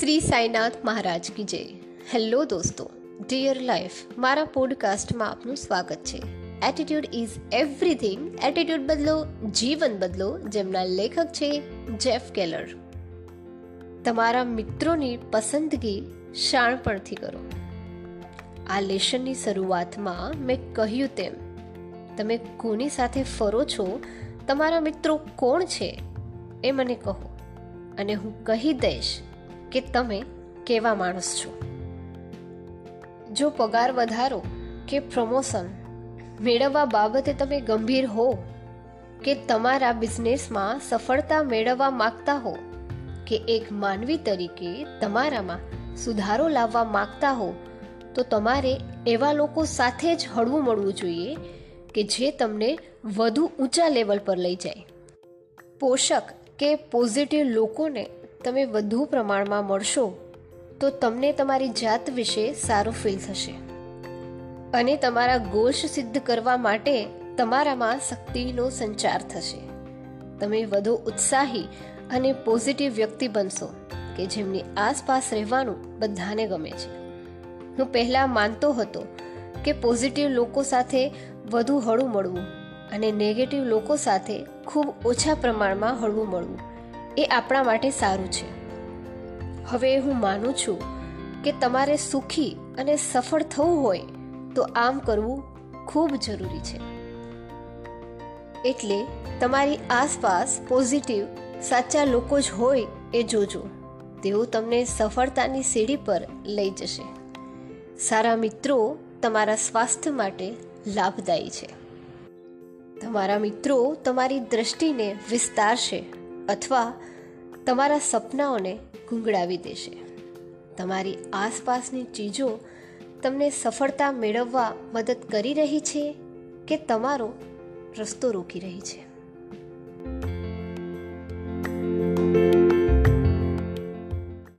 શ્રી સાઈનાથ મહારાજ કી જય. હેલો દોસ્તો. Dear life મારા પોડકાસ્ટમાં આપનું સ્વાગત છે. એટીટ્યુડ ઇઝ એવરીથિંગ એટીટ્યુડ બદલો, જીવન બદલો, જેમના લેખક છે જેફ કેલર તમારા મિત્રોની પસંદગી શાણપણથી કરો. આ લેશનની શરૂઆતમાં મેં કહ્યું તેમ, તમે કોની સાથે ફરો છો, તમારા મિત્રો કોણ છે એ મને કહો. અને હું કહી દઈશ કે તમે કેવા માણસ છો? જો પગાર વધારો કે પ્રમોશન મેળવવા બાબતે તમે ગંભીર હો, કે તમારા બિઝનેસમાં સફળતા મેળવવા માગતા હો, કે એક માનવી તરીકે તમારામાં સુધારો લાવવા માગતા હો, તો તમારે એવા લોકો સાથે જ હળવું મળવું જોઈએ કે જે તમને વધુ ઊંચા લેવલ પર લઈ જાય. પોષક કે પોઝિટિવ લોકોને તમે વધુ પ્રમાણમાં મળશો, તો તમને તમારી જાત વિશે સારું ફીલ થશે. અને તમારા ગોષ સિદ્ધ કરવા માટે તમારામાં શક્તિનો સંચાર થશે. તમે વધુ ઉત્સાહી અને પોઝિટિવ વ્યક્તિ બનશો, કે જેમની આસપાસ રહેવાનું બધાને ગમે છે. હું પહેલાં માનતો હતો કે પોઝિટિવ લોકો સાથે વધુ હળવું મળવું અને નેગેટિવ લોકો સાથે ખૂબ ઓછા પ્રમાણમાં હળવું મળવું. એ આપણા માટે સારું છે. હવે હું માનું છું કે તમારે સુખી અને સફળ થવું હોય તો આમ કરવું ખૂબ જરૂરી છે. એટલે તમારી આસપાસ પોઝિટિવ, સાચા લોકો જ હોય એ જોજો. તેઓ તમને સફળતાની સીડી પર લઈ જશે. સારા મિત્રો તમારા સ્વાસ્થ્ય માટે લાભદાયી છે. તમારા મિત્રો તમારી દ્રષ્ટિને વિસ્તારશે. અથવા તમારા સપનાઓને ગુંગળાવી દેશે. તમારી આસપાસની ચીજો તમને સફળતા મેળવવા મદદ કરી રહી છે કે તમારો રસ્તો રોકી રહી છે?